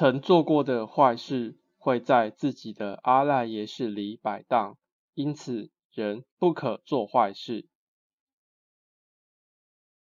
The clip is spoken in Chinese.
曾做过的坏事会在自己的阿赖耶识里摆荡，因此人不可做坏事。